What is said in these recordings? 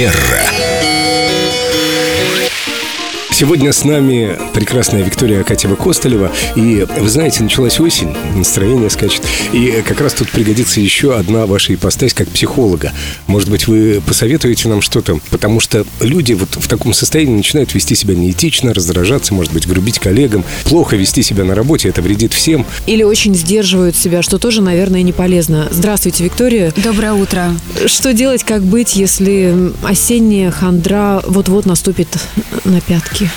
Манера. Сегодня с нами прекрасная Виктория Акатьева-Костолева. И, вы знаете, началась осень, настроение скачет. И как раз тут пригодится еще одна ваша ипостась как психолога. Может быть, вы посоветуете нам что-то? Потому что люди вот в таком состоянии начинают вести себя неэтично, раздражаться, может быть, грубить коллегам. Плохо вести себя на работе, это вредит всем. Или очень сдерживают себя, что тоже, наверное, не полезно. Здравствуйте, Виктория. Доброе утро. Что делать, как быть, если осенняя хандра вот-вот наступит на пятки?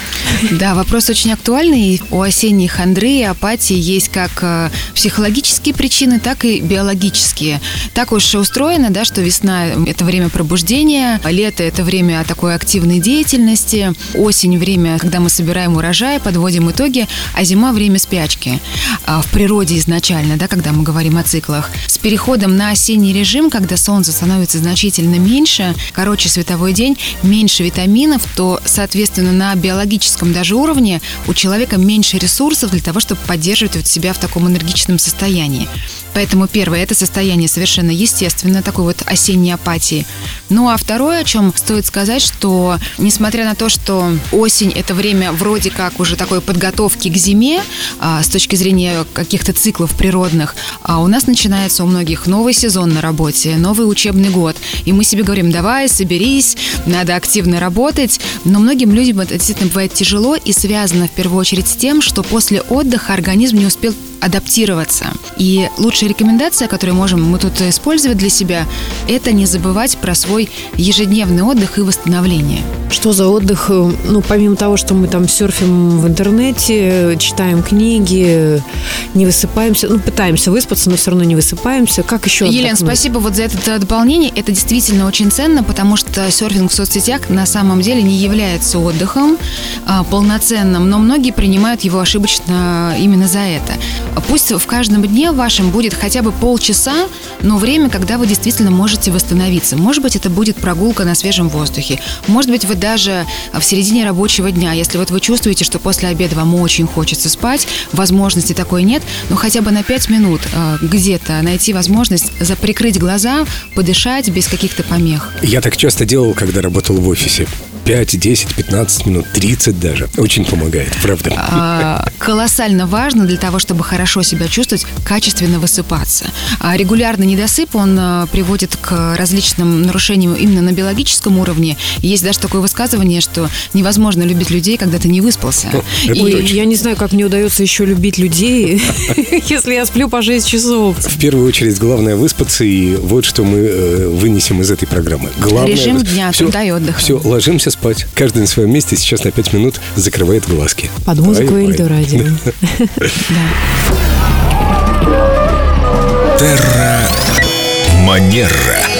Да, вопрос очень актуальный. У осенней хандры и апатии есть как э, психологические причины, так и биологические. Так уж устроено, да, что весна – это время пробуждения, лето – это время такой активной деятельности, осень – время, когда мы собираем урожай, подводим итоги, а зима – время спячки. А в природе изначально, да, когда мы говорим о циклах. С переходом на осенний режим, когда солнце становится значительно меньше, короче световой день, меньше витаминов, то, соответственно, на биологическом биологическом даже уровне у человека меньше ресурсов для того, чтобы поддерживать вот себя в таком энергичном состоянии. Поэтому первое, это состояние совершенно естественно, такой вот осенней апатии. Ну а второе, о чем стоит сказать, что несмотря на то, что осень это время вроде как уже такой подготовки к зиме, а, с точки зрения каких-то циклов природных, а у нас начинается у многих новый сезон на работе, новый учебный год. И мы себе говорим, давай, соберись, надо активно работать. Но многим людям это действительно бывает тяжело и связано в первую очередь с тем, что после отдыха организм не успел адаптироваться. И лучшая рекомендация, которую можем мы тут использовать для себя, это не забывать про свой ежедневный отдых и восстановление. Что за отдых? Ну, помимо того, что мы там серфим в интернете, читаем книги, не высыпаемся, ну, пытаемся выспаться, но все равно не высыпаемся. Как еще Елена, отдохнуть? спасибо вот за это дополнение. Это действительно очень ценно, потому что серфинг в соцсетях на самом деле не является отдыхом а, полноценным, но многие принимают его ошибочно именно за это. Пусть в каждом дне вашем будет хотя бы полчаса, но время, когда вы действительно можете восстановиться. Может быть, это будет прогулка на свежем воздухе. Может быть, вы даже в середине рабочего дня, если вот вы чувствуете, что после обеда вам очень хочется спать, возможности такой нет, но хотя бы на 5 минут э, где-то найти возможность заприкрыть глаза, подышать без каких-то помех. Я так часто делал, когда работал в офисе. 5, 10, 15 минут, 30 даже. Очень помогает, правда. А, колоссально важно для того, чтобы хорошо себя чувствовать, качественно высыпаться. А регулярный недосып, он а, приводит к различным нарушениям именно на биологическом уровне. Есть даже такое высказывание, что невозможно любить людей, когда ты не выспался. Это И точно. я не знаю, как мне удается еще любить людей, если я сплю по 6 часов. В первую очередь, главное выспаться, и вот что мы э, вынесем из этой программы. Главное, Режим дня, все, труда и отдыха. Все, ложимся спать. Каждый на своем месте сейчас на 5 минут закрывает глазки. Под музыку Эльдо радио. Терра Манера.